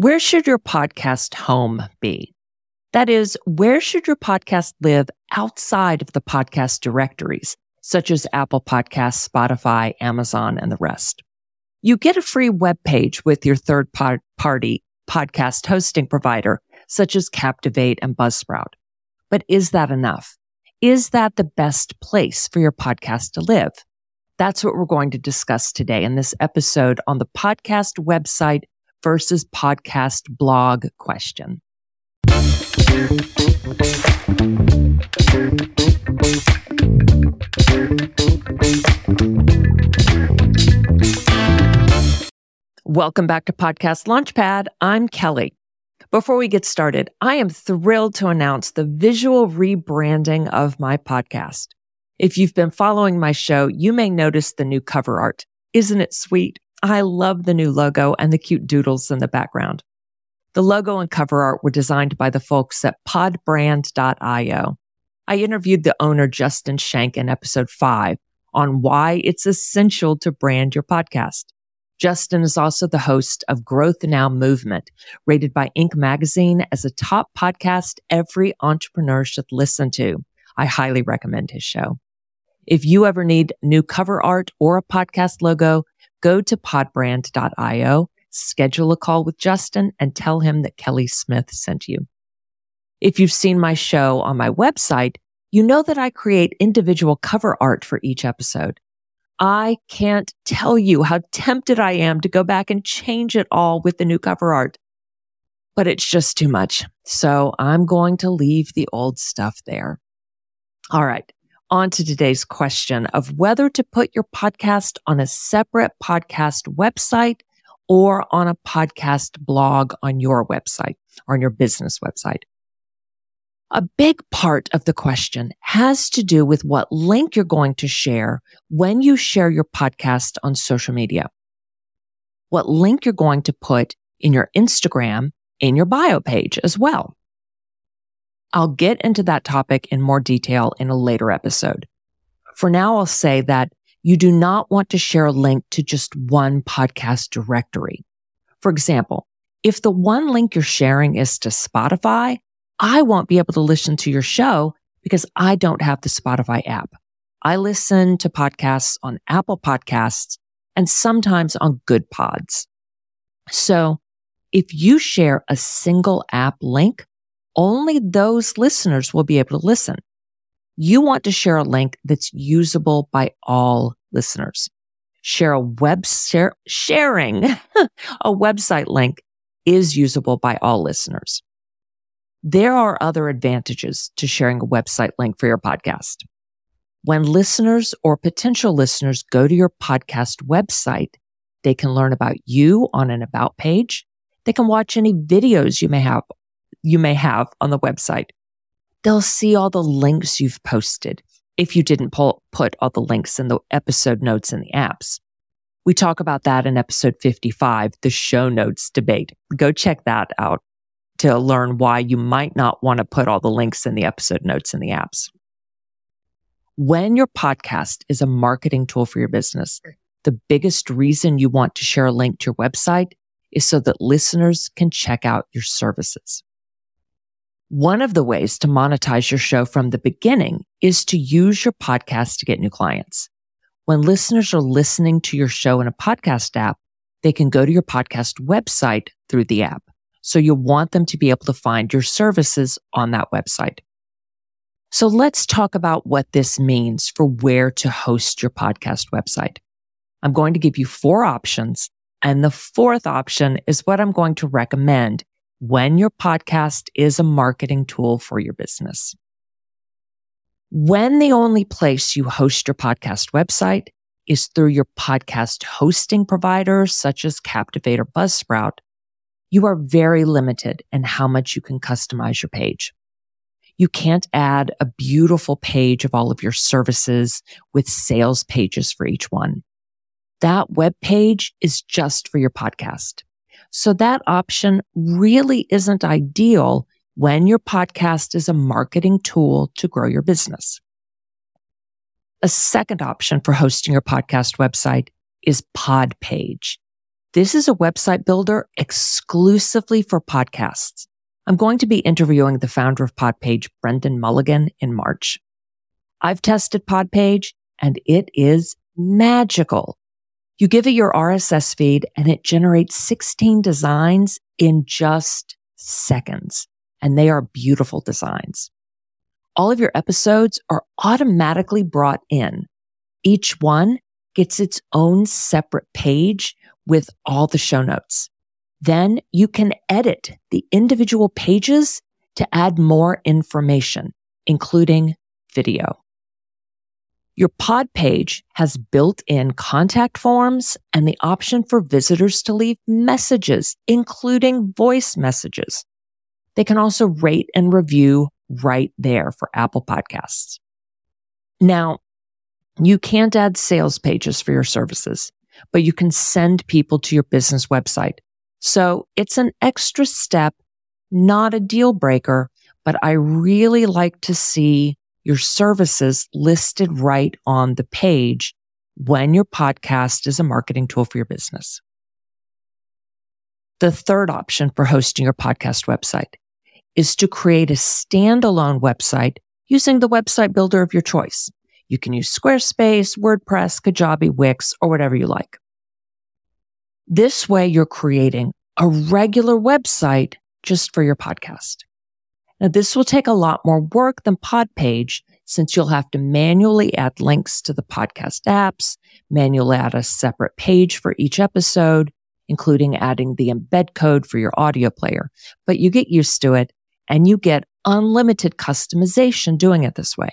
Where should your podcast home be? That is, where should your podcast live outside of the podcast directories, such as Apple Podcasts, Spotify, Amazon, and the rest? You get a free web page with your third party podcast hosting provider, such as Captivate and Buzzsprout. But is that enough? Is that the best place for your podcast to live? That's what we're going to discuss today in this episode on the podcast website versus podcast blog question. Welcome back to Podcast Launchpad. I'm Kelly. Before we get started, I am thrilled to announce the visual rebranding of my podcast. If you've been following my show, you may notice the new cover art. Isn't it sweet? I love the new logo and the cute doodles in the background. The logo and cover art were designed by the folks at podbrand.io. I interviewed the owner, Justin Schenck, in episode five on why it's essential to brand your podcast. Justin is also the host of Growth Now Movement, rated by Inc. magazine as a top podcast every entrepreneur should listen to. I highly recommend his show. If you ever need new cover art or a podcast logo, go to podbrand.io, schedule a call with Justin and tell him that Kelly Smith sent you. If you've seen my show on my website, you know that I create individual cover art for each episode. I can't tell you how tempted I am to go back and change it all with the new cover art, but it's just too much. So I'm going to leave the old stuff there. All right on to today's question of whether to put your podcast on a separate podcast website or on a podcast blog on your website or on your business website. A big part of the question has to do with what link you're going to share when you share your podcast on social media. What link you're going to put in your Instagram in your bio page as well. I'll get into that topic in more detail in a later episode. For now, I'll say that you do not want to share a link to just one podcast directory. For example, if the one link you're sharing is to Spotify, I won't be able to listen to your show because I don't have the Spotify app. I listen to podcasts on Apple Podcasts and sometimes on Goodpods. So if you share a single app link, only those listeners will be able to listen. You want to share a link that's usable by all listeners. Share a web share, sharing a website link is usable by all listeners. There are other advantages to sharing a website link for your podcast. When listeners or potential listeners go to your podcast website, they can learn about you on an about page. They can watch any videos you may have you may have on the website. They'll see all the links you've posted if you didn't pull, put all the links in the episode notes in the apps. We talk about that in episode 55, the show notes debate. Go check that out to learn why you might not want to put all the links in the episode notes in the apps. When your podcast is a marketing tool for your business, the biggest reason you want to share a link to your website is so that listeners can check out your services. One of the ways to monetize your show from the beginning is to use your podcast to get new clients. When listeners are listening to your show in a podcast app, they can go to your podcast website through the app. So you want them to be able to find your services on that website. So let's talk about what this means for where to host your podcast website. I'm going to give you four options. And the fourth option is what I'm going to recommend when your podcast is a marketing tool for your business. When the only place you host your podcast website is through your podcast hosting providers such as Captivate or Buzzsprout, you are very limited in how much you can customize your page. You can't add a beautiful page of all of your services with sales pages for each one. That web page is just for your podcast. So that option really isn't ideal when your podcast is a marketing tool to grow your business. A second option for hosting your podcast website is Podpage. This is a website builder exclusively for podcasts. I'm going to be interviewing the founder of Podpage, Brendan Mulligan, in March. I've tested Podpage and it is magical. You give it your RSS feed and it generates 16 designs in just seconds. And they are beautiful designs. All of your episodes are automatically brought in. Each one gets its own separate page with all the show notes. Then you can edit the individual pages to add more information, including video. Your Podpage has built in contact forms and the option for visitors to leave messages, including voice messages. They can also rate and review right there for Apple Podcasts. Now, you can't add sales pages for your services, but you can send people to your business website so it's an extra step, not a deal breaker, but I really like to see your services listed right on the page when your podcast is a marketing tool for your business. The third option for hosting your podcast website is to create a standalone website using the website builder of your choice. You can use Squarespace, WordPress, Kajabi, Wix, or whatever you like. This way you're creating a regular website just for your podcast. Now this will take a lot more work than Podpage since you'll have to manually add links to the podcast apps, manually add a separate page for each episode, including adding the embed code for your audio player. But you get used to it and you get unlimited customization doing it this way.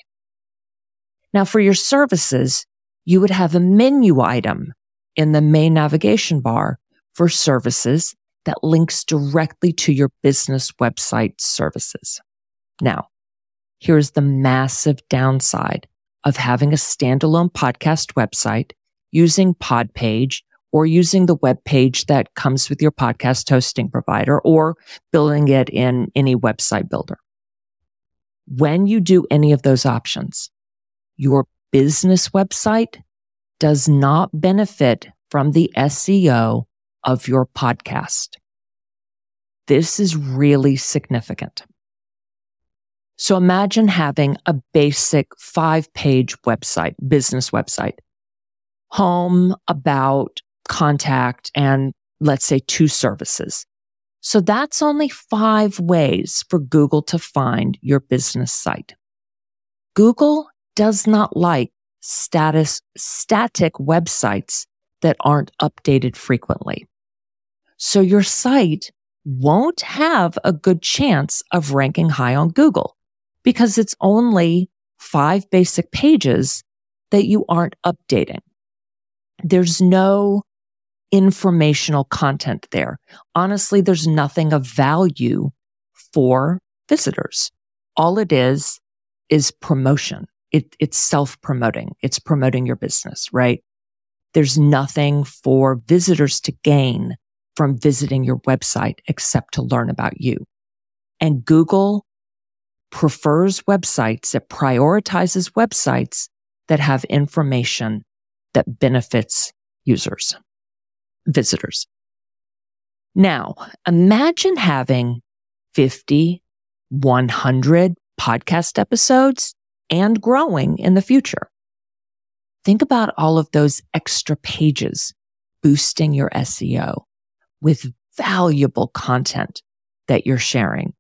Now for your services, you would have a menu item in the main navigation bar for services that links directly to your business website services. Now, here's the massive downside of having a standalone podcast website using Podpage or using the web page that comes with your podcast hosting provider or building it in any website builder. When you do any of those options, your business website does not benefit from the SEO of your podcast. This is really significant. So imagine having a basic five page website, business website, home, about, contact, and let's say two services. So that's only five ways for Google to find your business site. Google does not like status, static websites that aren't updated frequently. So your site won't have a good chance of ranking high on Google because it's only five basic pages that you aren't updating. There's no informational content there. Honestly, there's nothing of value for visitors. All it is is promotion. It, it's self promoting. It's promoting your business, right? There's nothing for visitors to gain from visiting your website except to learn about you. And Google prefers websites, it prioritizes websites that have information that benefits users, visitors. Now, imagine having 50, 100 podcast episodes and growing in the future. Think about all of those extra pages boosting your SEO with valuable content that you're sharing.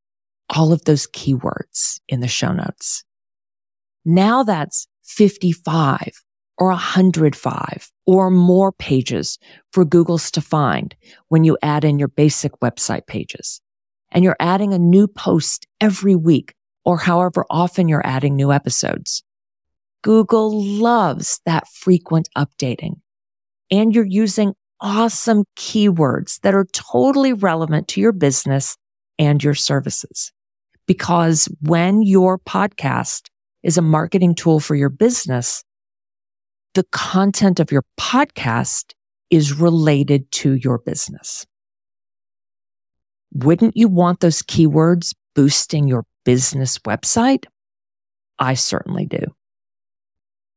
All of those keywords in the show notes. Now that's 55 or 105 or more pages for Google's to find when you add in your basic website pages. And you're adding a new post every week or however often you're adding new episodes. Google loves that frequent updating. And you're using awesome keywords that are totally relevant to your business and your services. Because when your podcast is a marketing tool for your business, the content of your podcast is related to your business. Wouldn't you want those keywords boosting your business website? I certainly do.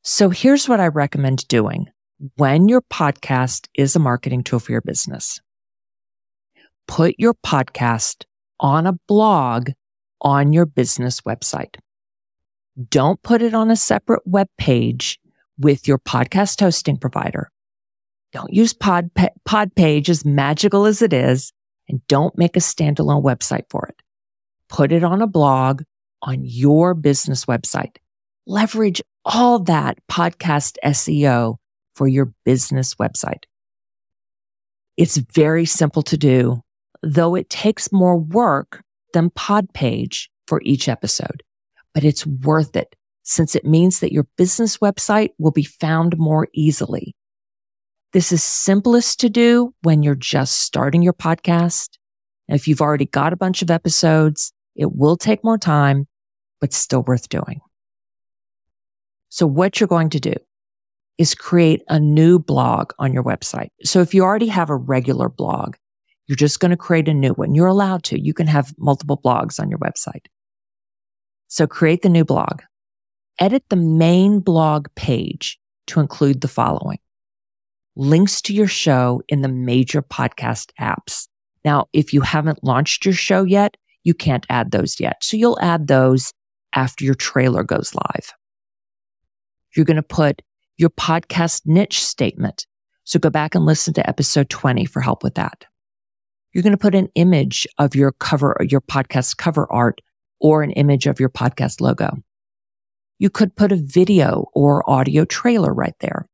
So here's what I recommend doing when your podcast is a marketing tool for your business. Put your podcast on a blog on your business website. Don't put it on a separate web page with your podcast hosting provider. Don't use Pod, Podpage as magical as it is, and don't make a standalone website for it. Put it on a blog on your business website. Leverage all that podcast SEO for your business website. It's very simple to do, though it takes more work than Podpage for each episode, but it's worth it since it means that your business website will be found more easily. This is simplest to do when you're just starting your podcast. if you've already got a bunch of episodes, it will take more time, but still worth doing. So what you're going to do is create a new blog on your website. So if you already have a regular blog, you're just going to create a new one. You're allowed to. You can have multiple blogs on your website. So create the new blog. Edit the main blog page to include the following. Links to your show in the major podcast apps. Now, if you haven't launched your show yet, you can't add those yet. So you'll add those after your trailer goes live. You're going to put your podcast niche statement. So go back and listen to episode 20 for help with that. You're going to put an image of your cover, your podcast cover art or an image of your podcast logo. You could put a video or audio trailer right there.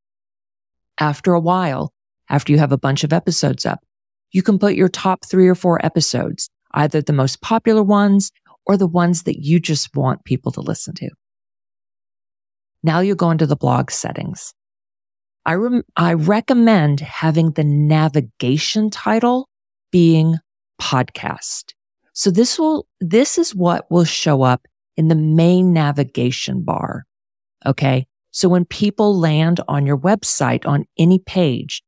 After a while, after you have a bunch of episodes up, you can put your top three or four episodes, either the most popular ones or the ones that you just want people to listen to. Now you go into the blog settings. I, I recommend having the navigation title being podcast. So this will, this is what will show up in the main navigation bar. Okay. So when people land on your website on any page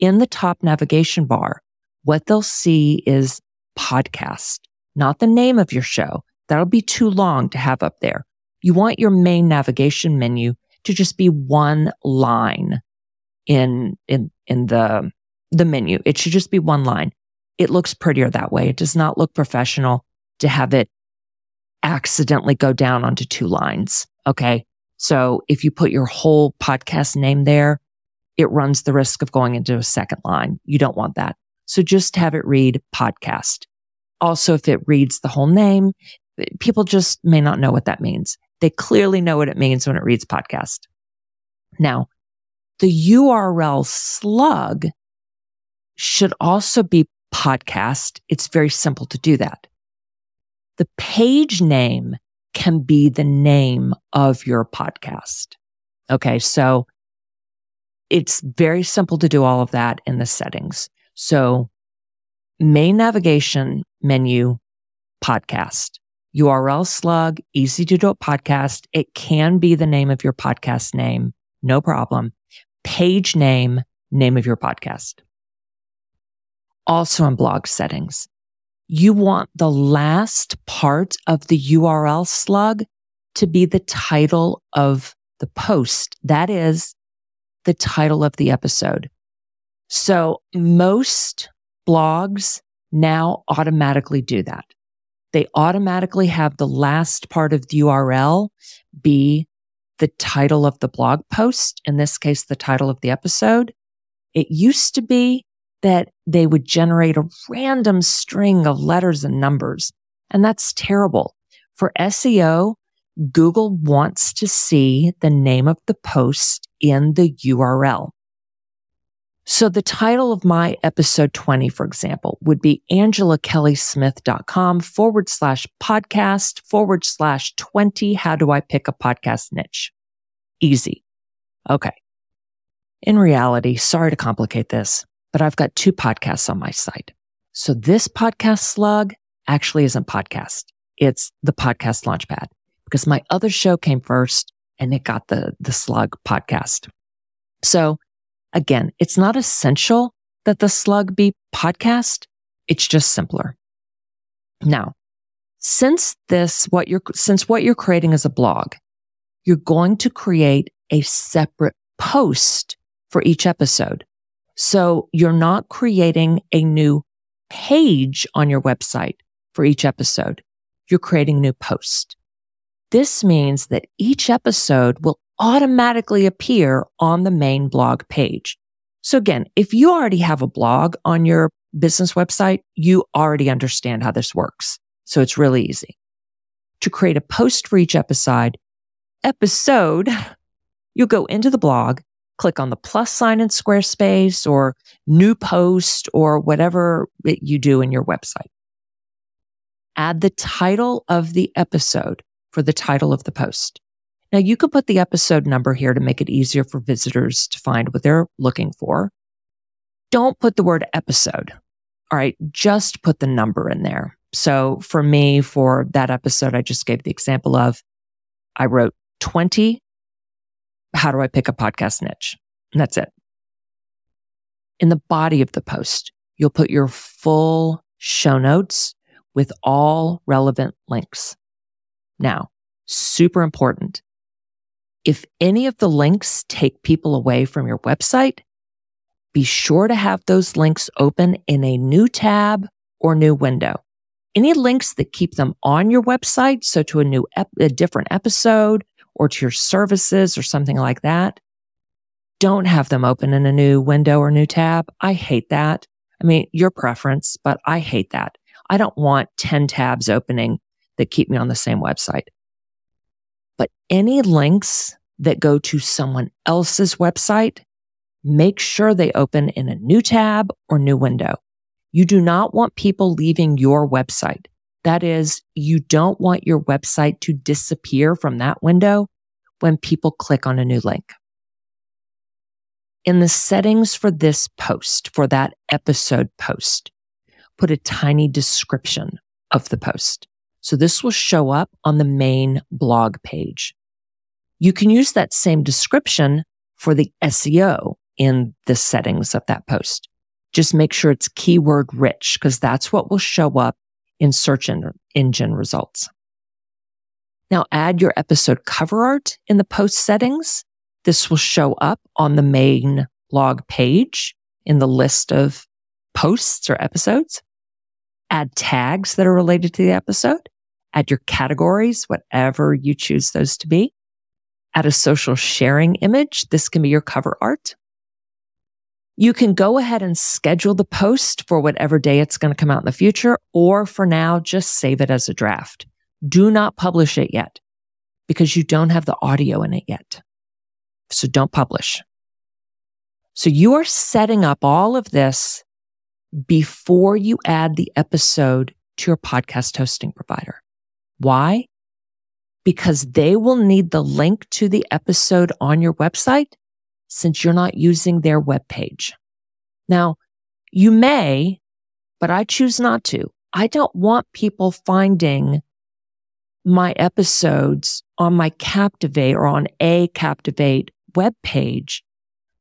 in the top navigation bar, what they'll see is podcast, not the name of your show. That'll be too long to have up there. You want your main navigation menu to just be one line in, in, in the, the menu. It should just be one line. It looks prettier that way. It does not look professional to have it accidentally go down onto two lines. Okay. So if you put your whole podcast name there, it runs the risk of going into a second line. You don't want that. So just have it read podcast. Also, if it reads the whole name, people just may not know what that means. They clearly know what it means when it reads podcast. Now, the URL slug should also be podcast. It's very simple to do that. The page name can be the name of your podcast. Okay. So it's very simple to do all of that in the settings. So main navigation menu, podcast. URL slug, easy to do a podcast. It can be the name of your podcast name. No problem. Page name, name of your podcast. Also in blog settings, you want the last part of the URL slug to be the title of the post. That is the title of the episode. So most blogs now automatically do that they automatically have the last part of the URL be the title of the blog post. In this case, the title of the episode. It used to be that they would generate a random string of letters and numbers. And that's terrible. For SEO, Google wants to see the name of the post in the URL. So the title of my episode 20, for example, would be angelakellysmith.com forward slash podcast forward slash 20. How do I pick a podcast niche? Easy. Okay. In reality, sorry to complicate this, but I've got two podcasts on my site. So this podcast slug actually isn't podcast. It's the podcast launchpad because my other show came first and it got the, the slug podcast. So Again, it's not essential that the slug be podcast. It's just simpler. Now, since this, what you're, since what you're creating is a blog, you're going to create a separate post for each episode. So you're not creating a new page on your website for each episode. You're creating a new posts. This means that each episode will automatically appear on the main blog page. So again, if you already have a blog on your business website, you already understand how this works. So it's really easy to create a post for each episode. Episode, you'll go into the blog, click on the plus sign in Squarespace or new post or whatever you do in your website. Add the title of the episode for the title of the post. Now you can put the episode number here to make it easier for visitors to find what they're looking for. Don't put the word episode. All right. Just put the number in there. So for me, for that episode, I just gave the example of I wrote 20. How do I pick a podcast niche? And that's it. In the body of the post, you'll put your full show notes with all relevant links. Now, super important. If any of the links take people away from your website, be sure to have those links open in a new tab or new window. Any links that keep them on your website, so to a new, ep- a different episode or to your services or something like that, don't have them open in a new window or new tab. I hate that. I mean, your preference, but I hate that. I don't want 10 tabs opening that keep me on the same website. But any links that go to someone else's website, make sure they open in a new tab or new window. You do not want people leaving your website. That is, you don't want your website to disappear from that window when people click on a new link. In the settings for this post, for that episode post, put a tiny description of the post. So this will show up on the main blog page. You can use that same description for the SEO in the settings of that post. Just make sure it's keyword rich because that's what will show up in search engine results. Now add your episode cover art in the post settings. This will show up on the main blog page in the list of posts or episodes. Add tags that are related to the episode add your categories, whatever you choose those to be. Add a social sharing image. This can be your cover art. You can go ahead and schedule the post for whatever day it's going to come out in the future, or for now, just save it as a draft. Do not publish it yet because you don't have the audio in it yet. So don't publish. So you are setting up all of this before you add the episode to your podcast hosting provider. Why? Because they will need the link to the episode on your website since you're not using their web page. Now, you may, but I choose not to. I don't want people finding my episodes on my Captivate or on a Captivate web page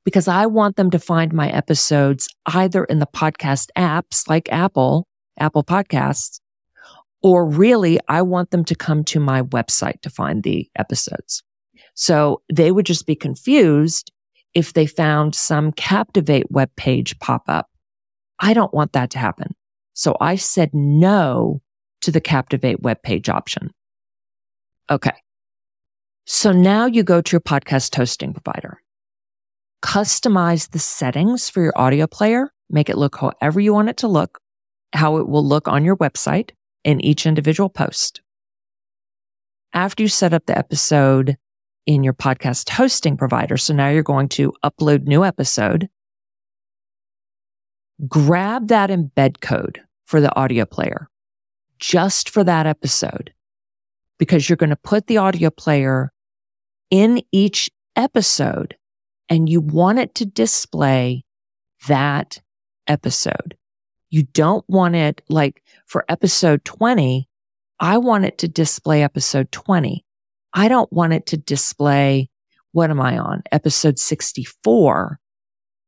because I want them to find my episodes either in the podcast apps like Apple, Apple Podcasts, or really, I want them to come to my website to find the episodes. So they would just be confused if they found some Captivate web page pop up. I don't want that to happen. So I said no to the Captivate web page option. Okay. So now you go to your podcast hosting provider. Customize the settings for your audio player. Make it look however you want it to look, how it will look on your website in each individual post. After you set up the episode in your podcast hosting provider, so now you're going to upload new episode, grab that embed code for the audio player just for that episode because you're going to put the audio player in each episode and you want it to display that episode. You don't want it like for episode 20. I want it to display episode 20. I don't want it to display, what am I on? Episode 64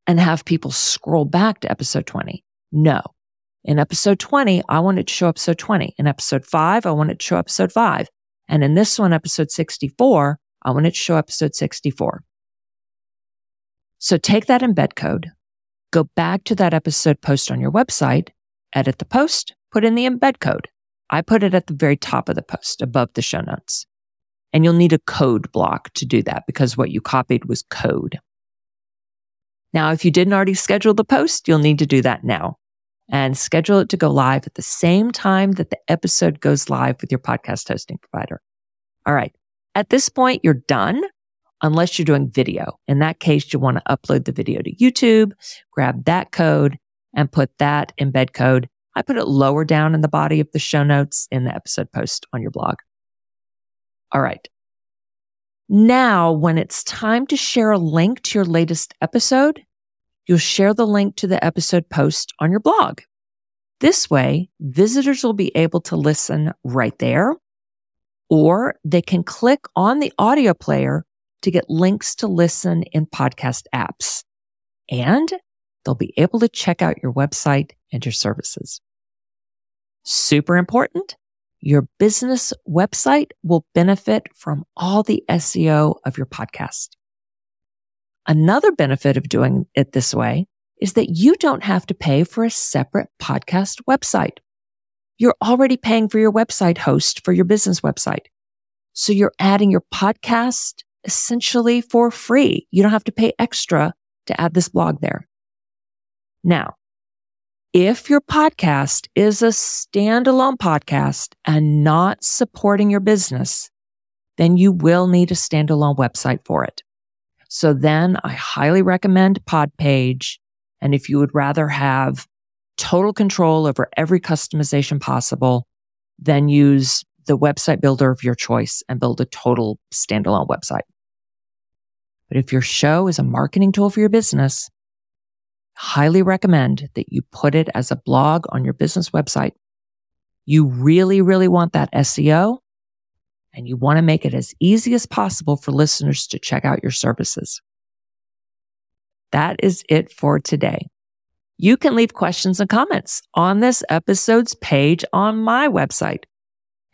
and have people scroll back to episode 20. No. In episode 20, I want it to show episode 20. In episode five, I want it to show episode five. And in this one, episode 64, I want it to show episode 64. So take that embed code, go back to that episode post on your website, edit the post, put in the embed code. I put it at the very top of the post above the show notes. And you'll need a code block to do that because what you copied was code. Now, if you didn't already schedule the post, you'll need to do that now and schedule it to go live at the same time that the episode goes live with your podcast hosting provider. All right. At this point, you're done unless you're doing video. In that case, you want to upload the video to YouTube, grab that code and put that embed code. I put it lower down in the body of the show notes in the episode post on your blog. All right. Now, when it's time to share a link to your latest episode, you'll share the link to the episode post on your blog. This way, visitors will be able to listen right there, or they can click on the audio player to get links to listen in podcast apps. And they'll be able to check out your website and your services. Super important. Your business website will benefit from all the SEO of your podcast. Another benefit of doing it this way is that you don't have to pay for a separate podcast website. You're already paying for your website host for your business website. So you're adding your podcast essentially for free. You don't have to pay extra to add this blog there. Now, if your podcast is a standalone podcast and not supporting your business, then you will need a standalone website for it. So then I highly recommend Podpage. And if you would rather have total control over every customization possible, then use the website builder of your choice and build a total standalone website. But if your show is a marketing tool for your business, highly recommend that you put it as a blog on your business website. You really, really want that SEO and you want to make it as easy as possible for listeners to check out your services. That is it for today. You can leave questions and comments on this episode's page on my website.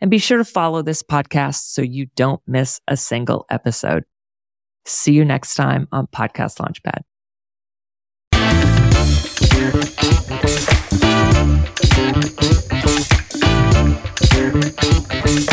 And be sure to follow this podcast so you don't miss a single episode. See you next time on Podcast Launchpad. Thank